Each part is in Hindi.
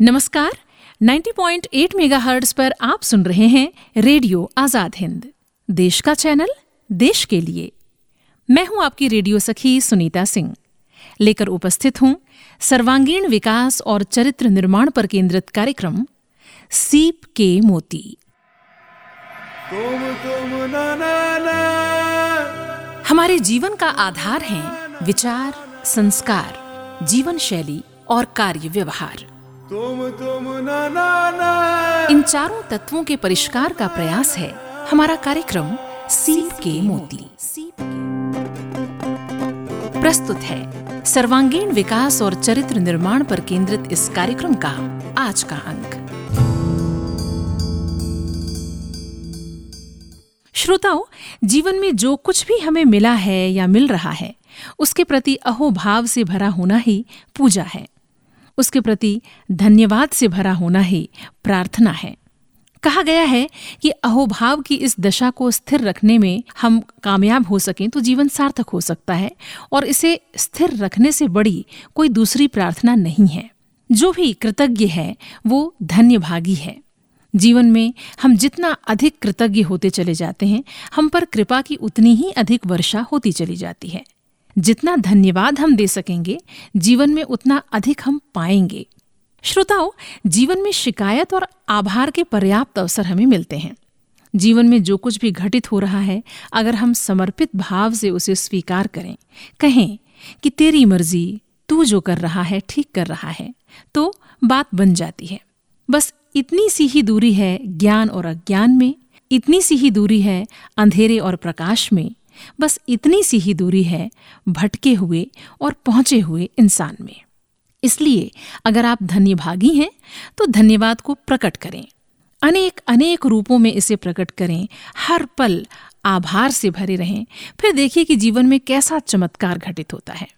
नमस्कार 90.8 मेगाहर्ट्ज पर आप सुन रहे हैं रेडियो आज़ाद हिंद। देश का चैनल देश के लिए। मैं हूँ आपकी रेडियो सखी सुनीता सिंह। लेकर उपस्थित हूँ सर्वांगीण विकास और चरित्र निर्माण पर केंद्रित कार्यक्रम सीप के मोती। तुम तुम ना ना ना। हमारे जीवन का आधार हैं विचार संस्कार जीवन शैली और कार्य व्यवहार। तुम तुम, ना ना ना। इन चारों तत्वों के परिष्कार का प्रयास है। हमारा कार्यक्रम सीप के मोती। सीप के प्रस्तुत है सर्वांगीण विकास और चरित्र निर्माण पर केंद्रित इस कार्यक्रम का आज का अंक। श्रोताओं, जीवन में जो कुछ भी हमें मिला है या मिल रहा है, उसके प्रति अहोभाव से भरा होना ही पूजा है। उसके प्रति धन्यवाद से भरा होना ही प्रार्थना है। कहा गया है कि अहोभाव की इस दशा को स्थिर रखने में हम कामयाब हो सकें तो जीवन सार्थक हो सकता है और इसे स्थिर रखने से बड़ी कोई दूसरी प्रार्थना नहीं है। जो भी कृतज्ञ है, वो धन्य भागी है। जीवन में हम जितना अधिक कृतज्ञ होते चले जाते हैं, हम पर कृपा की उतनी ही अधिक वर्षा होती चली जाती है। जितना धन्यवाद हम दे सकेंगे, जीवन में उतना अधिक हम पाएँगे। श्रोताओं, जीवन में शिकायत और आभार के पर्याप्त अवसर हमें मिलते हैं। जीवन में जो कुछ भी घटित हो रहा है, अगर हम समर्पित भाव से उसे स्वीकार करें, कहें कि तेरी मर्ज़ी, तू जो कर रहा है, ठीक कर रहा है तो बात बन जाती है। बस इतनी सी ही दूरी है ज्ञान और अज्ञान में, इतनी सी ही दूरी है अंधेरे और प्रकाश में बस इतनी सी ही दूरी है भटके हुए और पहुँचे हुए इंसान में। इसलिए अगर आप धन्य भागी हैं तो धन्यवाद को प्रकट करें। अनेक अनेक रूपों में इसे प्रकट करें। हर पल आभार से भरे रहें। फिर देखिए कि जीवन में कैसा चमत्कार घटित होता है।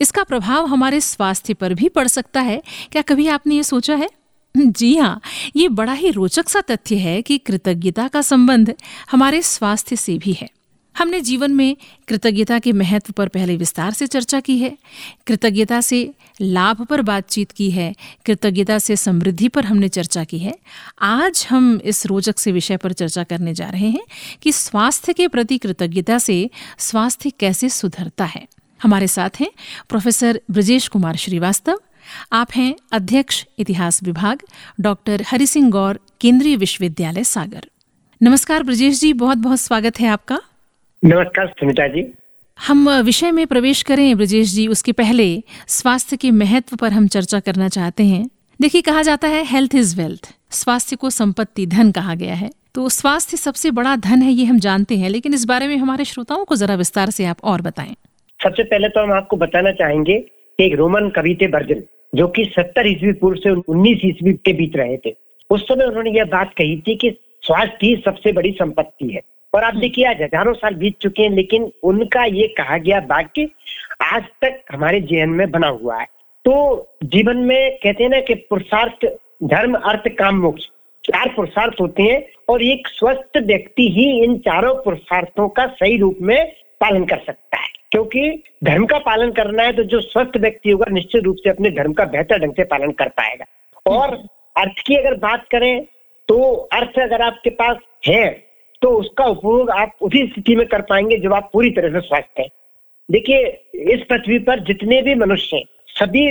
इसका प्रभाव हमारे स्वास्थ्य पर भी पड़ सकता है। क्या कभी आपने ये सोचा है? जी हाँ ये बड़ा ही रोचक सा तथ्य है कि कृतज्ञता का संबंध हमारे स्वास्थ्य से भी है। हमने जीवन में कृतज्ञता के महत्व पर पहले विस्तार से चर्चा की है, कृतज्ञता से लाभ पर बातचीत की है, कृतज्ञता से समृद्धि पर हमने चर्चा की है। आज हम इस रोचक से विषय पर चर्चा करने जा रहे हैं कि स्वास्थ्य के प्रति कृतज्ञता से स्वास्थ्य कैसे सुधरता है। हमारे साथ हैं प्रोफेसर ब्रजेश कुमार श्रीवास्तव, आप हैं अध्यक्ष इतिहास विभाग, डॉक्टर हरि सिंह गौर, केंद्रीय विश्वविद्यालय सागर। नमस्कार ब्रजेश जी बहुत बहुत स्वागत है आपका। नमस्कार सुनीता जी। हम विषय में प्रवेश करें ब्रजेश जी उसके पहले स्वास्थ्य के महत्व पर हम चर्चा करना चाहते हैं। देखिए कहा जाता है हेल्थ इज़ वेल्थ स्वास्थ्य को संपत्ति धन कहा गया है। तो स्वास्थ्य सबसे बड़ा धन है ये हम जानते हैं लेकिन इस बारे में हमारे श्रोताओं को जरा विस्तार से आप और बताएँ। सबसे पहले तो हम आपको बताना चाहेंगे कि एक रोमन कवि थे बर्जन जो कि सत्तर ईस्वी पूर्व से उन्नीस ईस्वी के बीच रहे थे उस समय उन्होंने यह बात कही थी कि स्वास्थ्य ही सबसे बड़ी संपत्ति है। और आप देखिए आज हज़ारों साल बीत चुके हैं लेकिन उनका ये कहा गया वाक्य आज तक हमारे जीवन में बना हुआ है। तो जीवन में कहते हैं ना कि पुरुषार्थ धर्म अर्थ काम मोक्ष चार पुरुषार्थ होते हैं और एक स्वस्थ व्यक्ति ही इन चारों पुरुषार्थों का सही रूप में पालन कर सकता है। क्योंकि धर्म का पालन करना है तो जो स्वस्थ व्यक्ति होगा निश्चित रूप से अपने धर्म का बेहतर ढंग से पालन कर पाएगा। और अर्थ की अगर बात करें तो अर्थ अगर आपके पास है तो उसका उपयोग आप उसी स्थिति में कर पाएँगे जब आप पूरी तरह से स्वस्थ हैं। देखिए, इस पृथ्वी पर जितने भी मनुष्य सभी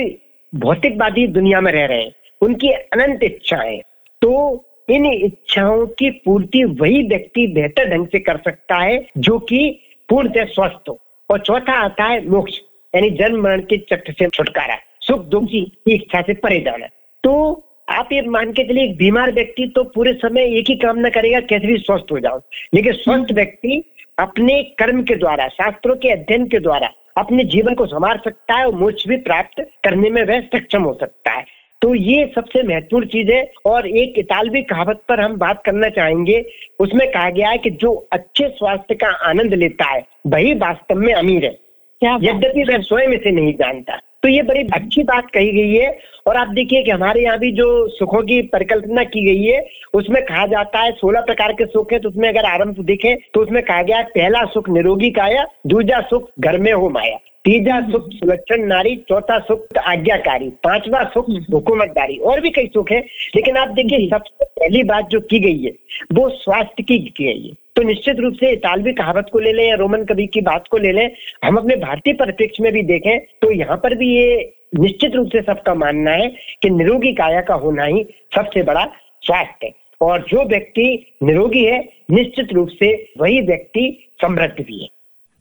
भौतिकवादी दुनिया में रह रहे हैं, उनकी अनंत इच्छाएँ। तो इन इच्छाओं की पूर्ति वही व्यक्ति बेहतर ढंग से कर सकता है जो कि पूर्णतः स्वस्थ हो। और चौथा आता है मोक्ष, यानी जन्म मरण के चक्र से छुटकारा, सुख दुख की इच्छा से परे जाना तो आप ये मान के चलिए एक बीमार व्यक्ति तो पूरे समय एक ही काम न करेगा कैसे भी स्वस्थ हो जाओ। लेकिन स्वस्थ व्यक्ति अपने कर्म के द्वारा शास्त्रों के अध्ययन के द्वारा अपने जीवन को संभाल सकता है और मोक्ष भी प्राप्त करने में वह सक्षम हो सकता है। तो ये सबसे महत्वपूर्ण चीज़ है और एक इतालवी कहावत पर हम बात करना चाहेंगे। उसमें कहा गया है कि जो अच्छे स्वास्थ्य का आनंद लेता है वही वास्तव में अमीर है। यद्यपि वह स्वयं इसे नहीं जानता। तो ये बड़ी अच्छी बात कही गई है। और आप देखिए कि हमारे यहाँ भी जो सुखों की परिकल्पना की गई है उसमें कहा जाता है सोलह प्रकार के सुख है तो उसमें अगर आरंभ दिखे तो उसमें कहा गया पहला सुख निरोगी काया दूजा सुख घर में हो माया तीजा सुख सुलक्षण नारी चौथा सुख आज्ञाकारी पांचवा सुख हुकूमतदारी और भी कई सुख है। लेकिन आप देखिए सबसे पहली बात जो की गई है वो स्वास्थ्य की की गई है। तो निश्चित रूप से इतालवी कहावत को ले लें या रोमन कवि की बात को ले लें, हम अपने भारतीय परिप्रेक्ष्य में भी देखें तो यहाँ पर भी ये निश्चित रूप से सबका मानना है कि निरोगी काया का होना ही सबसे बड़ा स्वास्थ्य है। और जो व्यक्ति निरोगी है, निश्चित रूप से वही व्यक्ति समृद्ध भी है।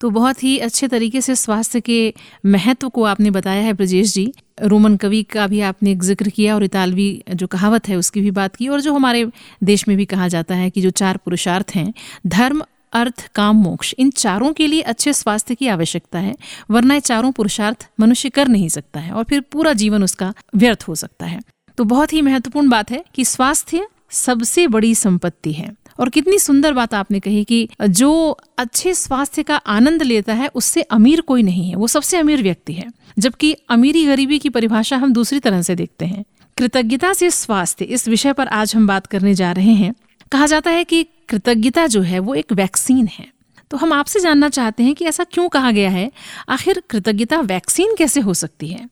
तो बहुत ही अच्छे तरीके से स्वास्थ्य के महत्व को आपने बताया है, ब्रजेश जी। रोमन कवि का भी आपने एक ज़िक्र किया और इतालवी जो कहावत है उसकी भी बात की और जो हमारे देश में भी कहा जाता है कि जो चार पुरुषार्थ हैं, धर्म, अर्थ, काम, मोक्ष, इन चारों के लिए अच्छे स्वास्थ्य की आवश्यकता है, वरना ये चारों पुरुषार्थ मनुष्य कर नहीं सकता है और फिर पूरा जीवन उसका व्यर्थ हो सकता है। तो बहुत ही महत्वपूर्ण बात है कि स्वास्थ्य सबसे बड़ी संपत्ति है। और कितनी सुंदर बात आपने कही कि जो अच्छे स्वास्थ्य का आनंद लेता है, उससे अमीर कोई नहीं है, वो सबसे अमीर व्यक्ति है। जबकि अमीरी गरीबी की परिभाषा हम दूसरी तरह से देखते हैं। कृतज्ञता से स्वास्थ्य, इस विषय पर आज हम बात करने जा रहे हैं। कहा जाता है कि कृतज्ञता जो है, वो एक वैक्सीन है। तो हम आपसे जानना चाहते हैं कि ऐसा क्यों कहा गया है? आखिर कृतज्ञता वैक्सीन कैसे हो सकती है?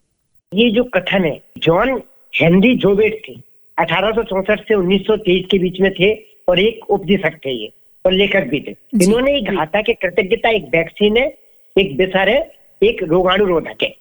ये जो कथन है, जॉन हेनरी जोबेट थे, अठारह से 1923 के बीच में थे। और एक उपदेशक थे ये और लेखक भी थे। इन्होंने एक था कि कृतज्ञता एक वैक्सीन है एक बेसर है एक रोगाणु रोधक है।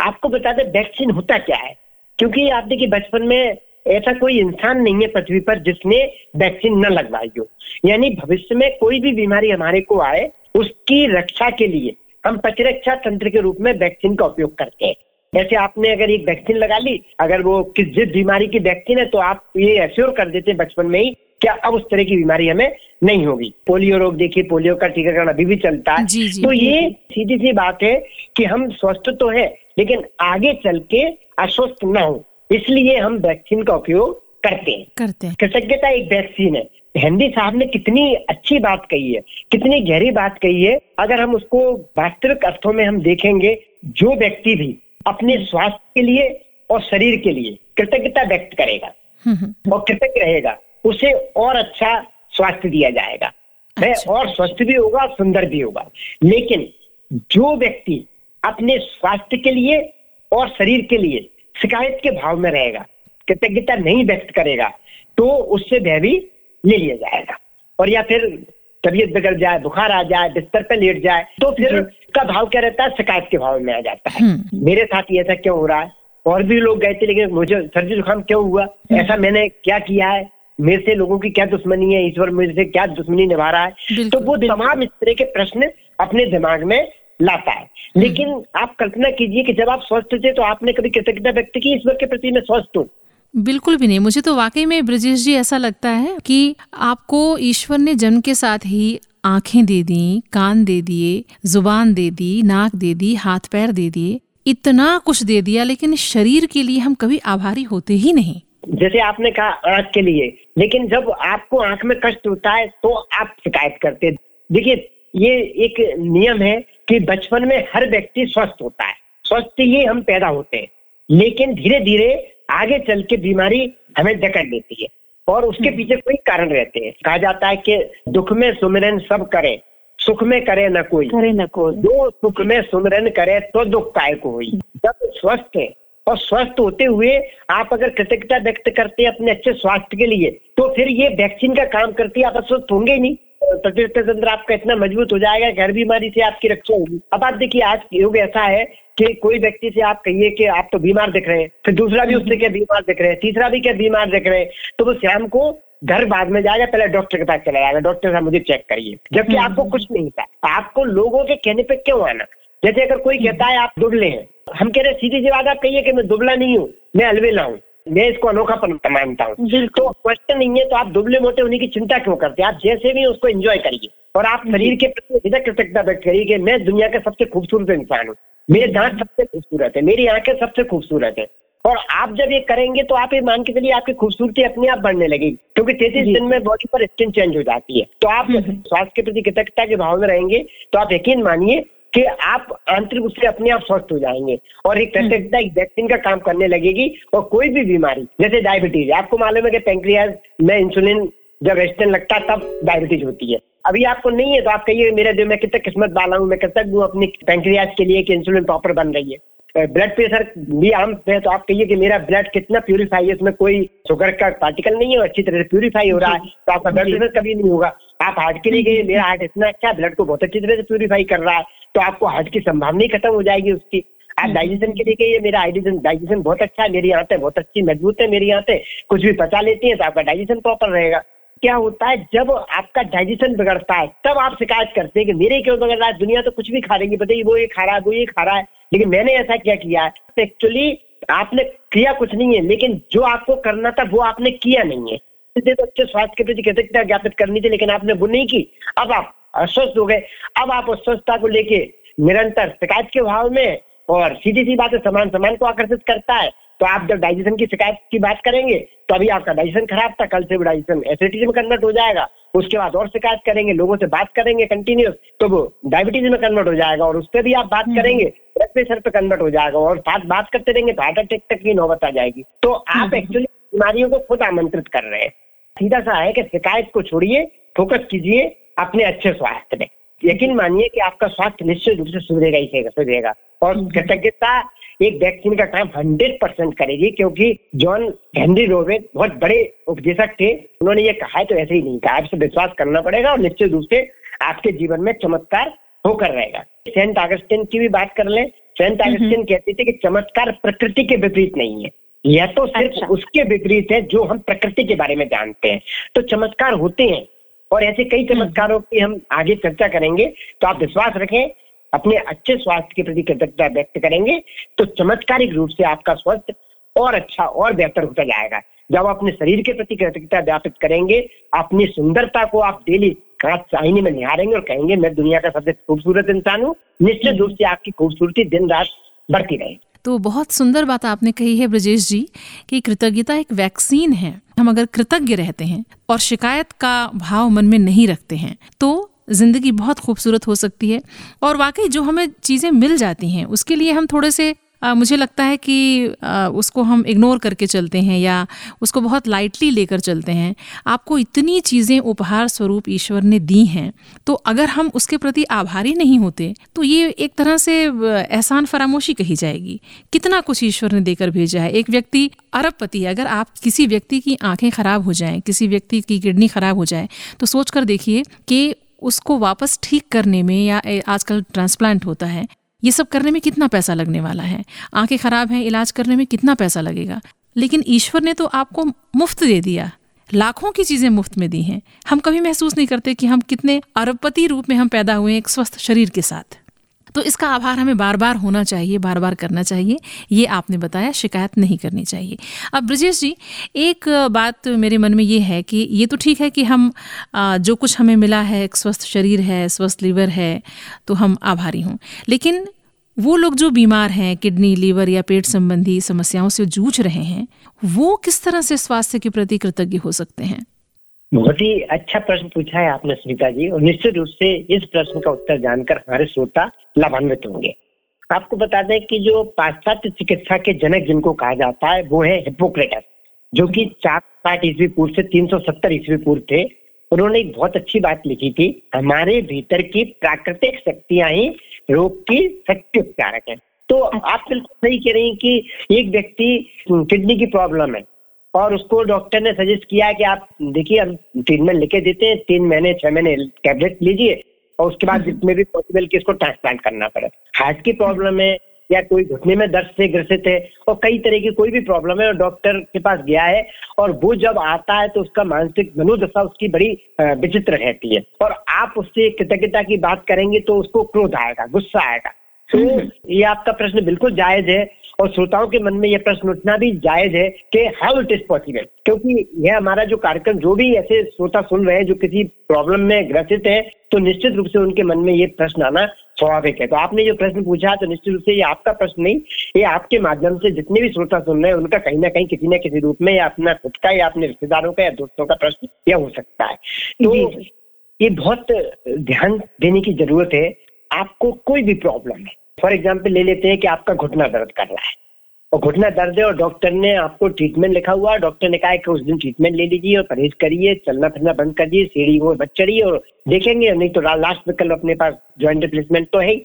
आपको बता दें वैक्सीन होता क्या है? क्योंकि आप देखिए बचपन में ऐसा कोई इंसान नहीं है पृथ्वी पर जिसने वैक्सीन न लगवाई हो। यानी भविष्य में कोई भी बीमारी हमारे को आए उसकी रक्षा के लिए हम प्रतिरक्षा तंत्र के रूप में वैक्सीन का उपयोग करते हैं। जैसे आपने अगर एक वैक्सीन लगा ली अगर वो किस जिस बीमारी की वैक्सीन है तो आप ये एश्योर कर देते हैं बचपन में ही क्या अब उस तरह की बीमारी हमें नहीं होगी? पोलियो रोग देखिए पोलियो का टीकाकरण अभी भी चलता है। जी, जी, तो ये सीधी सी बात है कि हम स्वस्थ तो है लेकिन आगे चल के अस्वस्थ न हो इसलिए हम वैक्सीन का उपयोग करते हैं। करते हैं। कृतज्ञता एक वैक्सीन है। हिंदी साहब ने कितनी अच्छी बात कही है कितनी गहरी बात कही है। अगर हम उसको वास्तविक अर्थों में हम देखेंगे जो व्यक्ति भी अपने स्वास्थ्य के लिए और शरीर के लिए कृतज्ञता व्यक्त करेगा हम्म, हम्म। और कृतज्ञ रहेगा उसे और अच्छा स्वास्थ्य दिया जाएगा। वह अच्छा। और स्वस्थ भी होगा सुंदर भी होगा। लेकिन जो व्यक्ति अपने स्वास्थ्य के लिए और शरीर के लिए शिकायत के भाव में रहेगा कृतज्ञता नहीं व्यक्त करेगा तो उससे वह भी ले लिया जाएगा। और या फिर तबीयत बिगड़ जाए बुखार आ जाए बिस्तर पर लेट जाए तो फिर का भाव क्या रहता है? शिकायत के भाव में आ जाता है। हम्म। मेरे साथ ऐसा क्यों हो रहा है? और भी लोग गए थे लेकिन मुझे सर्दी जुकाम क्यों हुआ? ऐसा मैंने क्या किया है? मेरे से लोगों की क्या दुश्मनी है? ईश्वर मेरे से क्या दुश्मनी निभा रहा है? तो वो तमाम इस तरह के प्रश्न अपने दिमाग में लाता है। लेकिन आप कल्पना कीजिए कि जब आप स्वस्थ थे तो आपने कभी कृतज्ञता व्यक्त की ईश्वर के प्रति? मैं स्वस्थ हूँ। बिल्कुल भी नहीं। मुझे तो वाकई में ब्रजेश जी ऐसा लगता है कि आपको ईश्वर ने जन्म के साथ ही आँखें दे दी कान दे दिए ज़ुबान दे दी नाक दे दी हाथ पैर दे दिए इतना कुछ दे दिया लेकिन शरीर के लिए हम कभी आभारी होते ही नहीं। जैसे आपने कहा आँख के लिए। लेकिन जब आपको आँख में कष्ट होता है तो आप शिकायत करते देखिए ये एक नियम है कि बचपन में हर व्यक्ति स्वस्थ होता है। स्वस्थ ये हम पैदा होते हैं। लेकिन धीरे धीरे आगे चल के बीमारी हमें जकड़ लेती है और उसके पीछे कोई कारण रहते हैं। कहा जाता है कि दुख में सुमिरन सब करे सुख में करे न कोई। करे न कोई। जो सुख में सुमिरन करे तो दुख काय को हुई? जब स्वस्थ है और स्वस्थ होते हुए आप अगर कृतज्ञता व्यक्त करते हैं अपने अच्छे स्वास्थ्य के लिए तो फिर ये वैक्सीन का काम करती है आप अस्वस्थ होंगे ही नहीं। प्रतिरक्षा तंत्र आपका इतना मज़बूत हो जाएगा कि हर बीमारी से आपकी रक्षा होगी। अब आप देखिए आज योग ऐसा है कि कोई व्यक्ति से आप कहिए कि आप तो बीमार दिख रहे हैं फिर दूसरा भी उससे क्या बीमार दिख रहे हैं तीसरा भी क्या बीमार दिख रहे हैं तो वो शाम को घर बाद में जाएगा पहले डॉक्टर के पास चला जाएगा। डॉक्टर साहब मुझे चेक करिए। जबकि आपको कुछ नहीं था आपको लोगों के कहने पे क्यों आना? जैसे अगर कोई कहता है आप दुबले हैं हम कह रहे हैं सीधी सी बात आप कहिए कि मैं दुबला नहीं हूँ मैं अलवेला हूँ मैं इसको अनोखापन मानता हूँ। तो क्वेश्चन नहीं है तो आप दुबले मोटे होने की चिंता क्यों करते हैं? आप जैसे भी उसको एंजॉय करिए। और आप शरीर के प्रति हृदय कृतज्ञता व्यक्त करिए कि मैं दुनिया का सबसे खूबसूरत इंसान हूँ। मेरे दांत सबसे खूबसूरत है मेरी आँखें सबसे खूबसूरत है। और आप जब ये करेंगे तो आप ये मान के चलिए आपकी खूबसूरती अपने आप बढ़ने लगेगी। क्योंकि तैतीस दिन में बॉडी पर स्किन चेंज हो जाती है। तो आप स्वास्थ्य के प्रति कृतज्ञता के भाव में रहेंगे तो आप यकीन मानिए कि आप आंतरिक रूप से अपने आप स्वस्थ हो जाएँगे और एक कृतज्ञता एक वैक्सीन का काम करने लगेगी और कोई भी बीमारी जैसे डायबिटीज़ आपको मालूम है कि पेंक्रियाज में इंसुलिन जब रेजिस्टेंट लगता है तब डायबिटीज़ होती है। अभी आपको नहीं है तो आप कहिए मेरा जो मैं कितना किस्मत वाला हूँ मैं कृतज्ञ हूँ अपनी पेंक्रियाज के लिए कि इंसुलिन प्रॉपर बन रही है? ब्लड प्रेशर भी आम है तो आप कहिए कि मेरा ब्लड कितना प्यूरिफाई है उसमें कोई शुगर का पार्टिकल नहीं है अच्छी तरह से प्यूरिफाई हो रहा है तो आपका ब्लड प्रेशर कभी नहीं होगा। आप हार्ट के लिए गए मेरा हार्ट इतना अच्छा है ब्लड को बहुत अच्छी तरह से प्यूरिफाई कर रहा है। तो आपको हार्ट की संभावना ही खत्म हो जाएगी उसकी। आप डाइजेशन हम्म। के लिए कहिए मेरा डाइजेशन डाइजेशन बहुत अच्छा है मेरी आंतें बहुत अच्छी मज़बूत है मेरी आंतें। कुछ भी पचा लेती है तो आपका डाइजेशन प्रॉपर रहेगा। क्या होता है जब आपका डाइजेशन बिगड़ता है तब आप शिकायत करते हैं कि मेरे क्यों बिगड़ रहा है दुनिया तो कुछ भी खा रही है बताइए वो ये खा रहा है वो ये खा रहा है। लेकिन मैंने ऐसा क्या किया है एक्चुअली आपने किया कुछ नहीं है लेकिन जो आपको करना था वो आपने किया नहीं है। तो अच्छे स्वास्थ्य के प्रति कृतज्ञता ज्ञापित करनी थी लेकिन आपने वो नहीं की। अब आप अस्वस्थ हो गए। अब आप अस्वस्थता को लेके निरंतर शिकायत के भाव में और सीधी सी बात है समान समान को आकर्षित करता है तो आप जब डाइजेशन की शिकायत की बात करेंगे तो अभी आपका डाइजेशन खराब था। कल से वो डाइजेशन एसिडिटी में कन्वर्ट हो जाएगा। उसके बाद और शिकायत करेंगे लोगों से बात करेंगे कंटिन्यूस तो वो डायबिटीज़ में कन्वर्ट हो जाएगा और उस पर भी आप बात हम्म। करेंगे ब्लड प्रेशर पे कन्वर्ट हो जाएगा और साथ बात करते रहेंगे तो हार्ट अटैक तक की नौबत आ जाएगी। तो आप एक्चुअली हम्म। बीमारियों को खुद आमंत्रित कर रहे हैं। सीधा सा है कि शिकायत को छोड़िए फोकस कीजिए अपने अच्छे स्वास्थ्य में। यकीन मानिए कि आपका स्वास्थ्य निश्चित रूप से सुधरेगा ही सुधरेगा। और। कृतज्ञता एक वैक्सीन का काम हंड्रेड परसेंट करेगी क्योंकि जॉन हेनरी रोवेट बहुत बड़े उपदेशक थे। उन्होंने ये कहा है तो ऐसे ही नहीं कहा। आपसे विश्वास करना पड़ेगा और निश्चित रूप से आपके जीवन में चमत्कार होकर रहेगा। सेंट अगस्टिन की भी बात कर ले। सेंट अगस्टिन कहते थे कि चमत्कार प्रकृति के विपरीत नहीं है। यह तो सिर्फ़ अच्छा। उसके विपरीत है जो हम प्रकृति के बारे में जानते हैं। तो चमत्कार होते हैं। और ऐसे कई। चमत्कारों की हम आगे चर्चा करेंगे तो आप विश्वास रखें, अपने अच्छे स्वास्थ्य के प्रति कृतज्ञता व्यक्त करेंगे तो चमत्कारिक रूप से आपका स्वास्थ्य और अच्छा और बेहतर होता जाएगा जब अपने शरीर के प्रति कृतज्ञता व्यापित करेंगे, अपनी सुंदरता को आप डेली कांच आईने में निहारेंगे और कहेंगे, मैं दुनिया का सबसे खूबसूरत इंसान हूँ निश्चित रूप से आपकी खूबसूरती दिन रात बढ़ती रहेगी तो बहुत सुंदर बात आपने कही है, ब्रजेश जी, कि कृतज्ञता एक वैक्सीन है। हम अगर कृतज्ञ रहते हैं और शिकायत का भाव मन में नहीं रखते हैं तो ज़िंदगी बहुत खूबसूरत हो सकती है। और वाकई जो हमें चीज़ें मिल जाती हैं, उसके लिए हम थोड़े से आ, मुझे लगता है कि आ, उसको हम इग्नोर करके चलते हैं या उसको बहुत लाइटली लेकर चलते हैं। आपको इतनी चीज़ें उपहार स्वरूप ईश्वर ने दी हैं। तो अगर हम उसके प्रति आभारी नहीं होते तो ये एक तरह से एहसान फरामोशी कही जाएगी। कितना कुछ ईश्वर ने देकर भेजा है। एक व्यक्ति अरबपति है। अगर आप किसी व्यक्ति की आँखें खराब हो जाएँ किसी व्यक्ति की किडनी खराब हो जाए तो सोच कर देखिए कि उसको वापस ठीक करने में या आजकल ट्रांसप्लांट होता है। ये सब करने में कितना पैसा लगने वाला है? आँखें खराब हैं, इलाज करने में कितना पैसा लगेगा? लेकिन ईश्वर ने तो आपको मुफ़्त दे दिया। लाखों की चीज़ें मुफ़्त में दी हैं। हम कभी महसूस नहीं करते कि हम कितने अरबपति रूप में हम पैदा हुए एक स्वस्थ शरीर के साथ। तो इसका आभार हमें बार बार होना चाहिए बार बार करना चाहिए। ये आपने बताया, शिकायत नहीं करनी चाहिए। अब ब्रजेश जी, एक बात मेरे मन में ये है कि ये तो ठीक है कि हम जो कुछ हमें मिला है, एक स्वस्थ शरीर है, स्वस्थ लीवर है तो हम आभारी हों। लेकिन वो लोग जो बीमार हैं, किडनी, लीवर या पेट संबंधी समस्याओं से जूझ रहे हैं, वो किस तरह से स्वास्थ्य के प्रति कृतज्ञ हो सकते हैं? बहुत ही अच्छा प्रश्न पूछा है आपने सुनीता जी। और निश्चित रूप से इस प्रश्न का उत्तर जानकर हमारे श्रोता लाभान्वित होंगे। आपको बता दें कि जो पाश्चात्य चिकित्सा के जनक जिनको कहा जाता है, वो है हिपोक्रेटस जो कि चार साठ ईस्वी पूर्व से तीन सौ सत्तर ईस्वी पूर्व थे। उन्होंने एक बहुत अच्छी बात लिखी थी, हमारे भीतर की प्राकृतिक शक्तियाँ ही रोग की शक्ति उपचारक है। तो आप बिल्कुल सही कह रही कि एक व्यक्ति, किडनी की प्रॉब्लम है और उसको डॉक्टर ने सजेस्ट किया है कि आप देखिए हम ट्रीटमेंट लिखे देते हैं तीन महीने छह महीने टेबलेट लीजिए और उसके बाद हम्म। जितने भी पॉसिबल कि इसको ट्रांसप्लांट करना पड़े हार्ट की प्रॉब्लम है या कोई घुटने में दर्द से ग्रसित है और कई तरह की कोई भी प्रॉब्लम है और डॉक्टर के पास गया है और वो जब आता है तो उसका मानसिक मनोदशा उसकी बड़ी विचित्र रहती है और आप उससे कृतज्ञता की बात करेंगे तो उसको क्रोध आएगा गुस्सा आएगा तो हम्म। ये आपका प्रश्न बिल्कुल जायज़ है और श्रोताओं के मन में यह प्रश्न उठना भी जायज़ है कि हाउ इट इज़ पॉसिबल क्योंकि यह हमारा जो कार्यक्रम जो भी ऐसे श्रोता सुन रहे हैं जो किसी प्रॉब्लम में ग्रसित है तो निश्चित रूप से उनके मन में ये प्रश्न आना स्वाभाविक है। तो आपने जो प्रश्न पूछा तो निश्चित रूप से ये आपका प्रश्न नहीं ये आपके माध्यम से जितने भी श्रोता सुन रहे हैं उनका कहीं ना कहीं किसी न किसी रूप में या अपना खुद का या अपने रिश्तेदारों का या दोस्तों का प्रश्न यह हो सकता है। तो ये बहुत ध्यान देने की ज़रूरत है। आपको कोई भी प्रॉब्लम है फॉर एग्ज़ाम्पल ले लेते हैं कि आपका घुटना दर्द कर रहा है। और घुटना दर्द है और डॉक्टर ने आपको ट्रीटमेंट लिखा हुआ डॉक्टर ने कहा कि उस दिन ट्रीटमेंट ले लीजिए और परहेज करिए चलना फिरना बंद कर दिए सीढ़ी वो बच चढ़िए और देखेंगे, नहीं तो लास्ट विकल्प अपने पास ज्वाइंट रिप्लेसमेंट तो है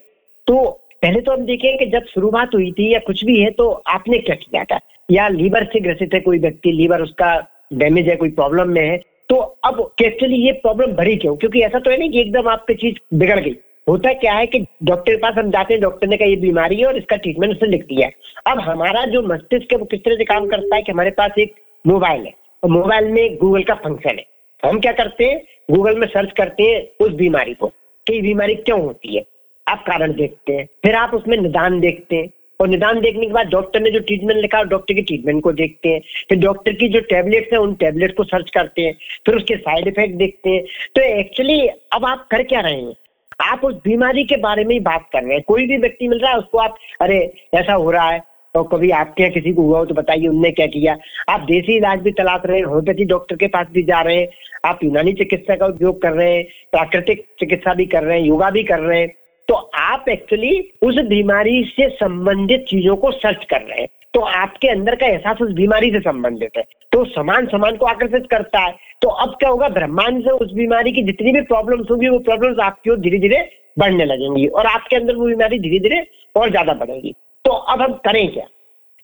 तो पहले तो हम देखें कि जब शुरुआत हुई थी या कुछ भी है तो आपने क्या किया था? या लीवर से ग्रसित है कोई व्यक्ति, लीवर उसका डैमेज है, कोई प्रॉब्लम में है तो अब एक्चुअली ये प्रॉब्लम भरी क्यों? क्योंकि ऐसा तो है नहीं कि एकदम आपकी चीज़ बिगड़ गई। होता क्या है कि डॉक्टर के पास हम जाते हैं, डॉक्टर ने कहा, ये बीमारी है और इसका ट्रीटमेंट उसने लिख दिया है। अब हमारा जो मस्तिष्क है, वो किस तरह से काम करता है कि हमारे पास एक मोबाइल है। और मोबाइल में गूगल का फ़ंक्शन है। हम क्या करते हैं? गूगल में सर्च करते हैं उस बीमारी को कि ये बीमारी क्यों होती है। आप कारण देखते हैं, फिर आप उसमें निदान देखते हैं। और निदान देखने के बाद डॉक्टर ने जो ट्रीटमेंट लिखा है डॉक्टर की ट्रीटमेंट को देखते हैं। फिर डॉक्टर की जो टेबलेट्स है, उन टेबलेट को सर्च करते हैं। फिर उसके साइड इफ़ेक्ट देखते हैं। तो एक्चुअली अब आप कर क्या रहे हैं? आप उस बीमारी के बारे में ही बात कर रहे हैं। कोई भी व्यक्ति मिल रहा है, उसको आप, अरे, ऐसा हो रहा है तो कभी आपके यहाँ किसी को हुआ हो तो बताइए, उनने क्या किया? आप देसी इलाज भी तलाश रहे हैं, होम्योपैथी डॉक्टर के पास भी जा रहे हैं, आप यूनानी चिकित्सा का उपयोग कर रहे हैं, प्राकृतिक चिकित्सा भी कर रहे हैं, योगा भी कर रहे हैं तो आप एक्चुअली उस बीमारी से संबंधित चीज़ों को सर्च कर रहे हैं। तो आपके अंदर का एहसास उस बीमारी से संबंधित है। तो समान समान को आकर्षित करता है। तो अब क्या होगा? ब्रह्मांड से उस बीमारी की जितनी भी प्रॉब्लम्स होंगी, वो प्रॉब्लम्स आपकी ओर धीरे धीरे बढ़ने लगेंगी और आपके अंदर वो बीमारी धीरे धीरे और ज़्यादा बढ़ेगी। तो अब हम करें क्या?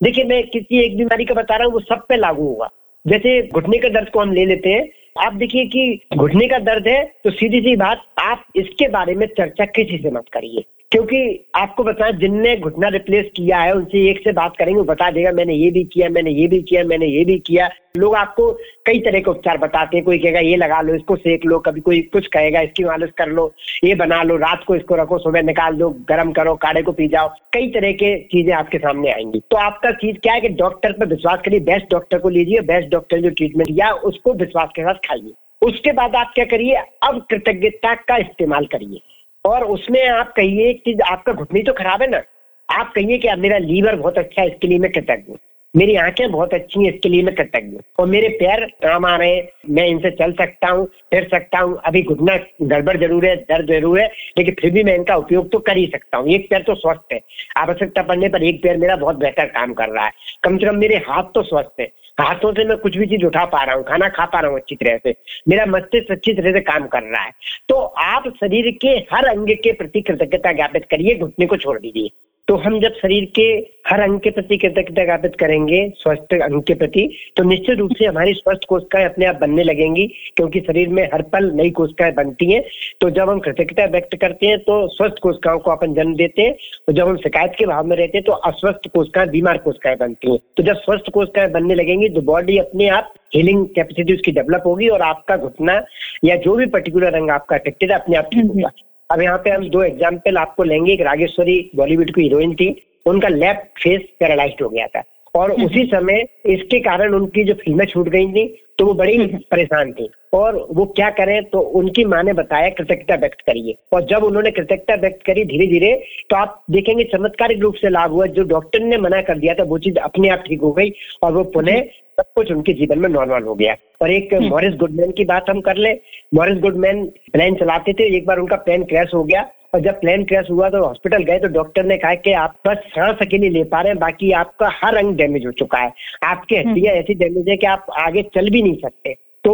देखिए, मैं किसी एक बीमारी का बता रहा हूँ, वो सब पे लागू होगा। जैसे घुटने का दर्द को हम ले लेते हैं। आप देखिए कि घुटने का दर्द है तो सीधी सी बात, आप इसके बारे में चर्चा किसी से मत करिए। क्योंकि आपको बताएँ, जिनने घुटना रिप्लेस किया है, उनसे एक से बात करेंगे, वो बता देगा, मैंने ये भी किया, मैंने ये भी किया, मैंने ये भी किया। लोग आपको कई तरह के उपचार बताते हैं, कोई कहेगा, ये लगा लो, इसको सेक लो, कभी कोई कुछ कहेगा, इसकी मालिश कर लो, ये बना लो, रात को इसको रखो, सुबह निकाल दो, गर्म करो, काढ़े को पी जाओ। कई तरह के चीज़ें आपके सामने आएँगी। तो आपका चीज़ क्या है कि डॉक्टर पर विश्वास करिए, बेस्ट डॉक्टर को लीजिए, बेस्ट डॉक्टर जो ट्रीटमेंट या उसको विश्वास के साथ खाइए। उसके बाद आप क्या करिए, अब कृतज्ञता का इस्तेमाल करिए। और उसमें आप कहिए कि आपका घुटनी तो खराब है ना। आप कहिए कि आप मेरा लीवर बहुत अच्छा है, इसके लिए मैं कृतज्ञ हूँ। मेरी आँखें बहुत अच्छी हैं, इसके लिए मैं कृतज्ञ और मेरे पैर काम आ रहे हैं, मैं इनसे चल सकता हूँ, फिर सकता हूँ। अभी घुटना, गड़बड़ ज़रूर है, दर्द ज़रूर है, लेकिन फिर भी मैं इनका उपयोग तो कर ही सकता हूँ। एक पैर तो स्वस्थ है। आवश्यकता पड़ने पर एक पैर मेरा बहुत बेहतर काम कर रहा है। कम से कम मेरे हाथ तो स्वस्थ है। हाथों से मैं कुछ भी चीज़ उठा पा रहा हूँ, खाना खा पा रहा हूँ अच्छी तरह से। मेरा मस्तिष्क अच्छी तरह से काम कर रहा है। तो आप शरीर के हर अंग के प्रति कृतज्ञता ज्ञापित करिए, घुटने को छोड़ दीजिए। तो हम जब शरीर के हर अंग के प्रति कृतज्ञता ज्ञापित करेंगे, स्वस्थ अंग के प्रति तो निश्चित रूप से हमारी स्वस्थ कोशिकाएँ अपने आप बनने लगेंगी, क्योंकि शरीर में हर पल नई कोशिकाएँ बनती हैं। तो जब हम कृतज्ञता व्यक्त करते हैं तो स्वस्थ कोशिकाओं को अपन जन्म देते हैं। तो जब हम शिकायत के भाव में रहते हैं तो अस्वस्थ कोशिकाएँ, बीमार कोशिकाएँ बनती हैं। तो जब स्वस्थ कोशिकाएँ बनने लगेंगी तो बॉडी अपने आप हीलिंग कैपेसिटी उसकी डेवलप होगी और आपका घुटना या जो भी पर्टिकुलर अंग आपका अफेक्टेड है, अपने आप ठीक होगा। अब यहाँ पे हम दो एग्ज़ाम्पल आपको लेंगे एक रागेश्वरी बॉलीवुड की हीरोइन थी उनका लेफ़्ट फेस पैरालाइज हो गया था और हम्म। उसी समय इसके कारण उनकी जो फ़िल्में छूट गई थी तो वो बड़ी। परेशान थी। और वो क्या करें तो उनकी माँ ने बताया कृतज्ञता व्यक्त करिए। और जब उन्होंने कृतज्ञता व्यक्त करी धीरे धीरे तो आप देखेंगे चमत्कारिक रूप से लाभ हुआ। जो डॉक्टर ने मना कर दिया था वो चीज़ अपने आप ठीक हो गई और वो पुनः सब कुछ उनके जीवन में नॉर्मल हो गया। और एक मॉरिस हम्म। गुडमैन की बात हम कर ले। मॉरिस गुडमैन प्लेन चलाते थे एक बार उनका प्लेन क्रैश हो गया। और जब प्लेन क्रैश हुआ तो हॉस्पिटल गए तो डॉक्टर ने कहा कि आप बस सांस अकेले ले पा रहे हैं बाकी आपका हर अंग डैमेज हो चुका है। आपके हम्म। हड्डियाँ ऐसी डैमेज है कि आप आगे चल भी नहीं सकते। तो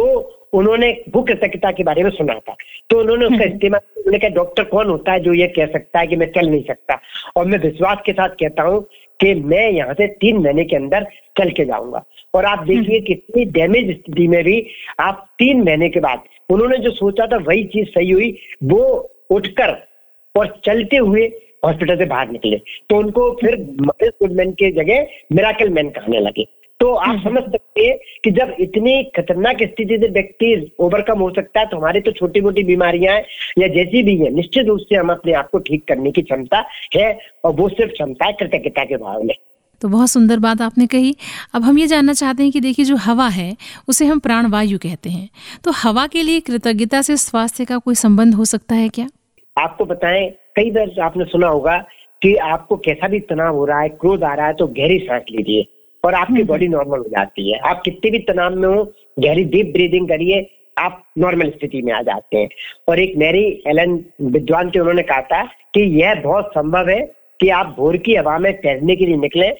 उन्होंने भूख कृतज्ञता के बारे में सुना था। तो उन्होंने उसका हम्म। इस्तेमाल उन्होंने कहा डॉक्टर कौन होता है जो ये कह सकता है कि मैं चल नहीं सकता? और मैं विश्वास के साथ कहता हूँ कि मैं यहाँ से तीन महीने के अंदर चल के जाऊँगा। और आप देखिए हम्म। कितनी डैमेज स्थिति में भी आप तीन महीने के बाद उन्होंने जो सोचा था वही चीज़ सही हुई। वो उठकर और चलते हुए हॉस्पिटल से बाहर निकले। तो उनको फिर गुडमैन के जगह मिराकल मैन कहने लगे। तो आप हम्म। समझ सकते हैं कि जब इतनी खतरनाक स्थिति से व्यक्ति ओवरकम हो सकता है तो हमारी तो छोटी मोटी बीमारियाँ हैं या जैसी भी है निश्चित रूप से हम अपने आप को ठीक करने की क्षमता है और वो सिर्फ़ क्षमता है कृतज्ञता के भाव में। तो बहुत सुंदर बात आपने कही। अब हम ये जानना चाहते हैं कि देखिए जो हवा है उसे हम प्राणवायु कहते हैं। तो हवा के लिए कृतज्ञता से स्वास्थ्य का कोई संबंध हो सकता है क्या? आपको बताएँ कई बार आपने सुना होगा कि आपको कैसा भी तनाव हो रहा है क्रोध आ रहा है तो गहरी सांस लीजिए और आपकी बॉडी हम्म। नॉर्मल हो जाती है। आप कितने भी तनाव में हो गहरी डीप ब्रीदिंग करिए आप नॉर्मल स्थिति में आ जाते हैं। और एक मैरी एलन विद्वान थे उन्होंने कहा था कि यह बहुत संभव है कि आप भोर की हवा में तैरने के लिए निकले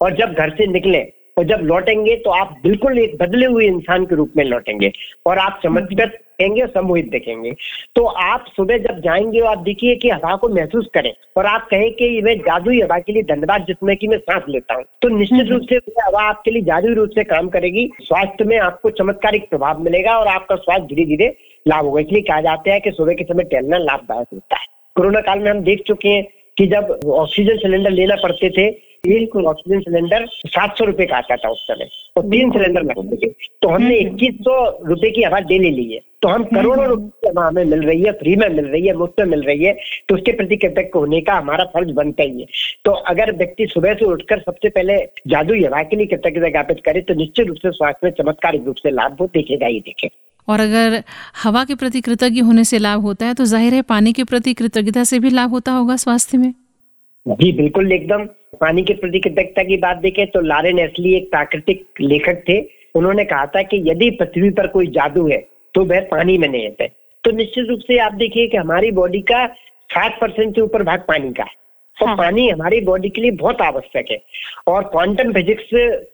और जब घर से निकले और जब लौटेंगे तो आप बिल्कुल एक बदले हुए इंसान के रूप में लौटेंगे और आप चमत्कृत देखेंगे सम्मोहित देखेंगे। तो आप सुबह जब जाएँगे आप देखिए कि हवा को महसूस करें और आप कहें कि मैं जादुई हवा के लिए धन्यवाद जिसमें कि मैं सांस लेता हूँ तो निश्चित रूप से हवा आपके लिए जादुई रूप से काम करेगी स्वास्थ्य में आपको चमत्कारिक प्रभाव मिलेगा और आपका स्वास्थ्य धीरे धीरे लाभ होगा। इसलिए कहा जाता है कि सुबह के समय टहलना लाभदायक होता है। कोरोना काल में हम देख चुके हैं कि जब ऑक्सीजन सिलेंडर लेना पड़ते थे बिल्कुल ऑक्सीजन सिलेंडर सात सौ रुपए का आता था उस समय और तीन सिलेंडर लगते थे। तो हमने हम्म। इक्कीस सौ रुपए की हवा डेली ली है। तो हम करोड़ों हम्म। रुपए की हमें मिल रही है फ्री में मिल रही है मुफ़्त में मिल रही है तो उसके प्रति कृतज्ञ होने का हमारा फ़र्ज़ बनता ही है। तो अगर व्यक्ति सुबह से उठकर सबसे पहले जादू हवा के लिए कृतज्ञता ज्ञापित करे तो निश्चित रूप से स्वास्थ्य में चमत्कारिक रूप से लाभ वो देखेगा ही देखे और अगर हवा के प्रति कृतज्ञ होने से लाभ होता है तो ज़ाहिर है पानी के प्रति कृतज्ञता से भी लाभ होता होगा स्वास्थ्य में। जी बिल्कुल एकदम। पानी के प्रति कृतज्ञता की बात देखें तो लारे नेस्ली एक प्राकृतिक लेखक थे। उन्होंने कहा था कि यदि पृथ्वी पर कोई जादू है तो वह पानी में नहीं है। तो निश्चित रूप से आप देखिए कि हमारी बॉडी का साठ परसेंट से ऊपर भाग पानी का है। तो हाँ। पानी हमारी बॉडी के लिए बहुत आवश्यक है। और क्वांटम फिजिक्स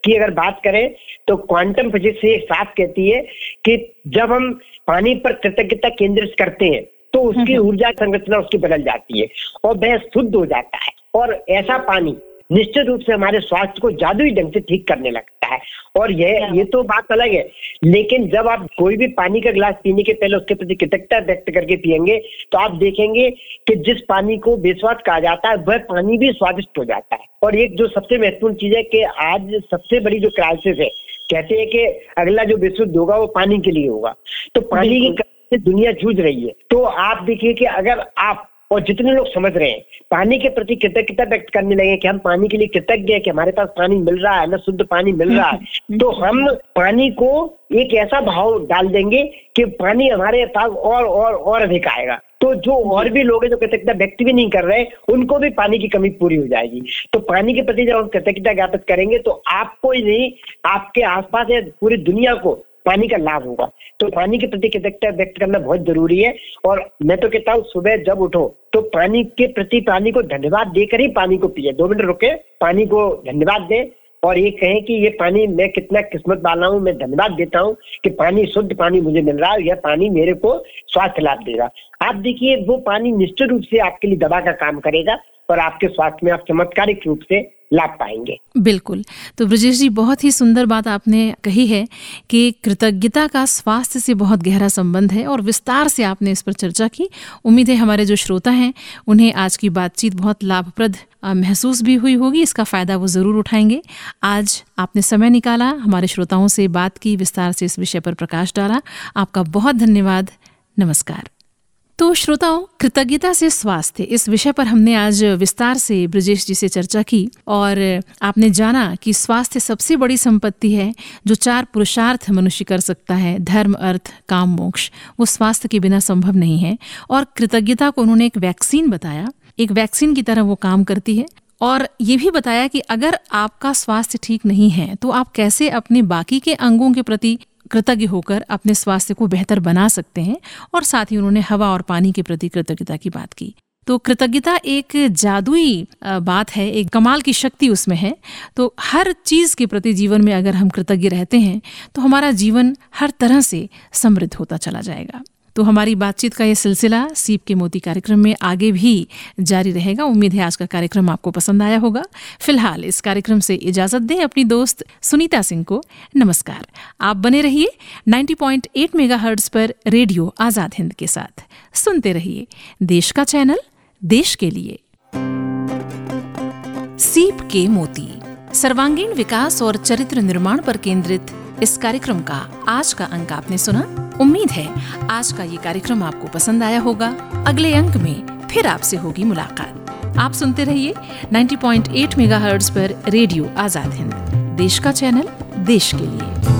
की अगर बात करें तो क्वांटम फिजिक्स ये साफ़ कहती है कि जब हम पानी पर कृतज्ञता केंद्रित करते हैं तो उसकी हम्म। ऊर्जा संरचना उसकी बदल जाती है और वह शुद्ध हो जाता है। और ऐसा पानी निश्चित रूप से हमारे स्वास्थ्य को जादुई ढंग से ठीक करने लगता है। और यह ये तो बात अलग है। लेकिन जब आप कोई भी पानी का गिलास पीने के पहले उसके प्रति कृतज्ञता व्यक्त करके पियेंगे तो आप देखेंगे कि जिस पानी को बेस्वाद कहा जाता है वह पानी भी स्वादिष्ट हो जाता है। और एक जो सबसे महत्वपूर्ण चीज़ है कि आज सबसे बड़ी जो क्राइसिस है कहते हैं कि अगला जो विशुद्ध होगा वो पानी के लिए होगा। तो पानी की दुनिया जूझ रही है। तो आप देखिए कि अगर आप और जितने लोग समझ रहे हैं पानी के प्रति कृतज्ञता व्यक्त करने लगे कि हम पानी के लिए कृतज्ञ है कि हमारे पास पानी मिल रहा है ना शुद्ध पानी मिल रहा है तो हम पानी को एक ऐसा भाव डाल देंगे कि पानी हमारे पास और और और अधिक आएगा। तो जो और भी लोग हैं जो कृतज्ञता व्यक्त भी नहीं कर रहे उनको भी पानी की कमी पूरी हो जाएगी। तो पानी के प्रति जब हम कृतज्ञता ज्ञापित करेंगे तो आपको ही नहीं आपके आसपास या पूरी दुनिया को पानी का लाभ होगा। तो पानी के प्रति कृतज्ञता व्यक्त करना बहुत ज़रूरी है और मैं तो कहता हूँ, सुबह जब उठो तो पानी के प्रति पानी को धन्यवाद देकर ही पानी को पिए। दो मिनट रुके, पानी को धन्यवाद दे और ये कहें कि ये पानी मैं कितना किस्मत वाला हूँ, मैं धन्यवाद देता हूँ कि पानी, शुद्ध पानी मुझे मिल रहा है यह पानी मेरे को स्वास्थ्य लाभ देगा। आप देखिए, वो पानी निश्चित रूप से आपके लिए दवा का काम करेगा और आपके स्वास्थ्य में आप चमत्कारिक रूप से लाभ पाएँगे। बिल्कुल। तो ब्रजेश जी, बहुत ही सुंदर बात आपने कही है कि कृतज्ञता का स्वास्थ्य से बहुत गहरा संबंध है और विस्तार से आपने इस पर चर्चा की। उम्मीद है हमारे जो श्रोता हैं, उन्हें आज की बातचीत बहुत लाभप्रद महसूस भी हुई होगी। इसका फ़ायदा वो ज़रूर उठाएँगे। आज आपने समय निकाला, हमारे श्रोताओं से बात की, विस्तार से इस विषय पर प्रकाश डाला। आपका बहुत धन्यवाद। नमस्कार। तो श्रोताओं, कृतज्ञता से स्वास्थ्य। इस विषय पर हमने आज विस्तार से ब्रजेश जी से चर्चा की और आपने जाना कि स्वास्थ्य सबसे बड़ी संपत्ति है जो चार पुरुषार्थ मनुष्य कर सकता है, धर्म, अर्थ, काम, मोक्ष। वो स्वास्थ्य के बिना संभव नहीं है और कृतज्ञता को उन्होंने एक वैक्सीन बताया। एक वैक्सीन की तरह वो काम करती है और ये भी बताया कि अगर आपका स्वास्थ्य ठीक नहीं है तो आप कैसे अपने बाकी के अंगों के प्रति कृतज्ञ होकर अपने स्वास्थ्य को बेहतर बना सकते हैं और साथ ही उन्होंने हवा और पानी के प्रति कृतज्ञता की बात की। तो कृतज्ञता एक जादुई बात है, एक कमाल की शक्ति उसमें है। तो हर चीज़ के प्रति जीवन में अगर हम कृतज्ञ रहते हैं तो हमारा जीवन हर तरह से समृद्ध होता चला जाएगा। तो हमारी बातचीत का ये सिलसिला सीप के मोती कार्यक्रम में आगे भी जारी रहेगा। उम्मीद है आज का कार्यक्रम आपको पसंद आया होगा। फ़िलहाल इस कार्यक्रम से इजाज़त दें अपनी दोस्त सुनीता सिंह को। नमस्कार। आप बने रहिए 90.8 मेगाहर्ट्ज पर रेडियो आज़ाद हिंद के साथ। सुनते रहिए देश का चैनल, देश के लिए। सीप के मोती। सर्वांगीण विकास और चरित्र निर्माण पर केंद्रित इस कार्यक्रम का, आज का अंक आपने सुना? उम्मीद है, आज का ये कार्यक्रम आपको पसंद आया होगा। अगले अंक में फिर आपसे होगी मुलाकात। आप सुनते रहिए 90.8 मेगाहर्ट्ज पर रेडियो आज़ाद हिंद। देश का चैनल, देश के लिए।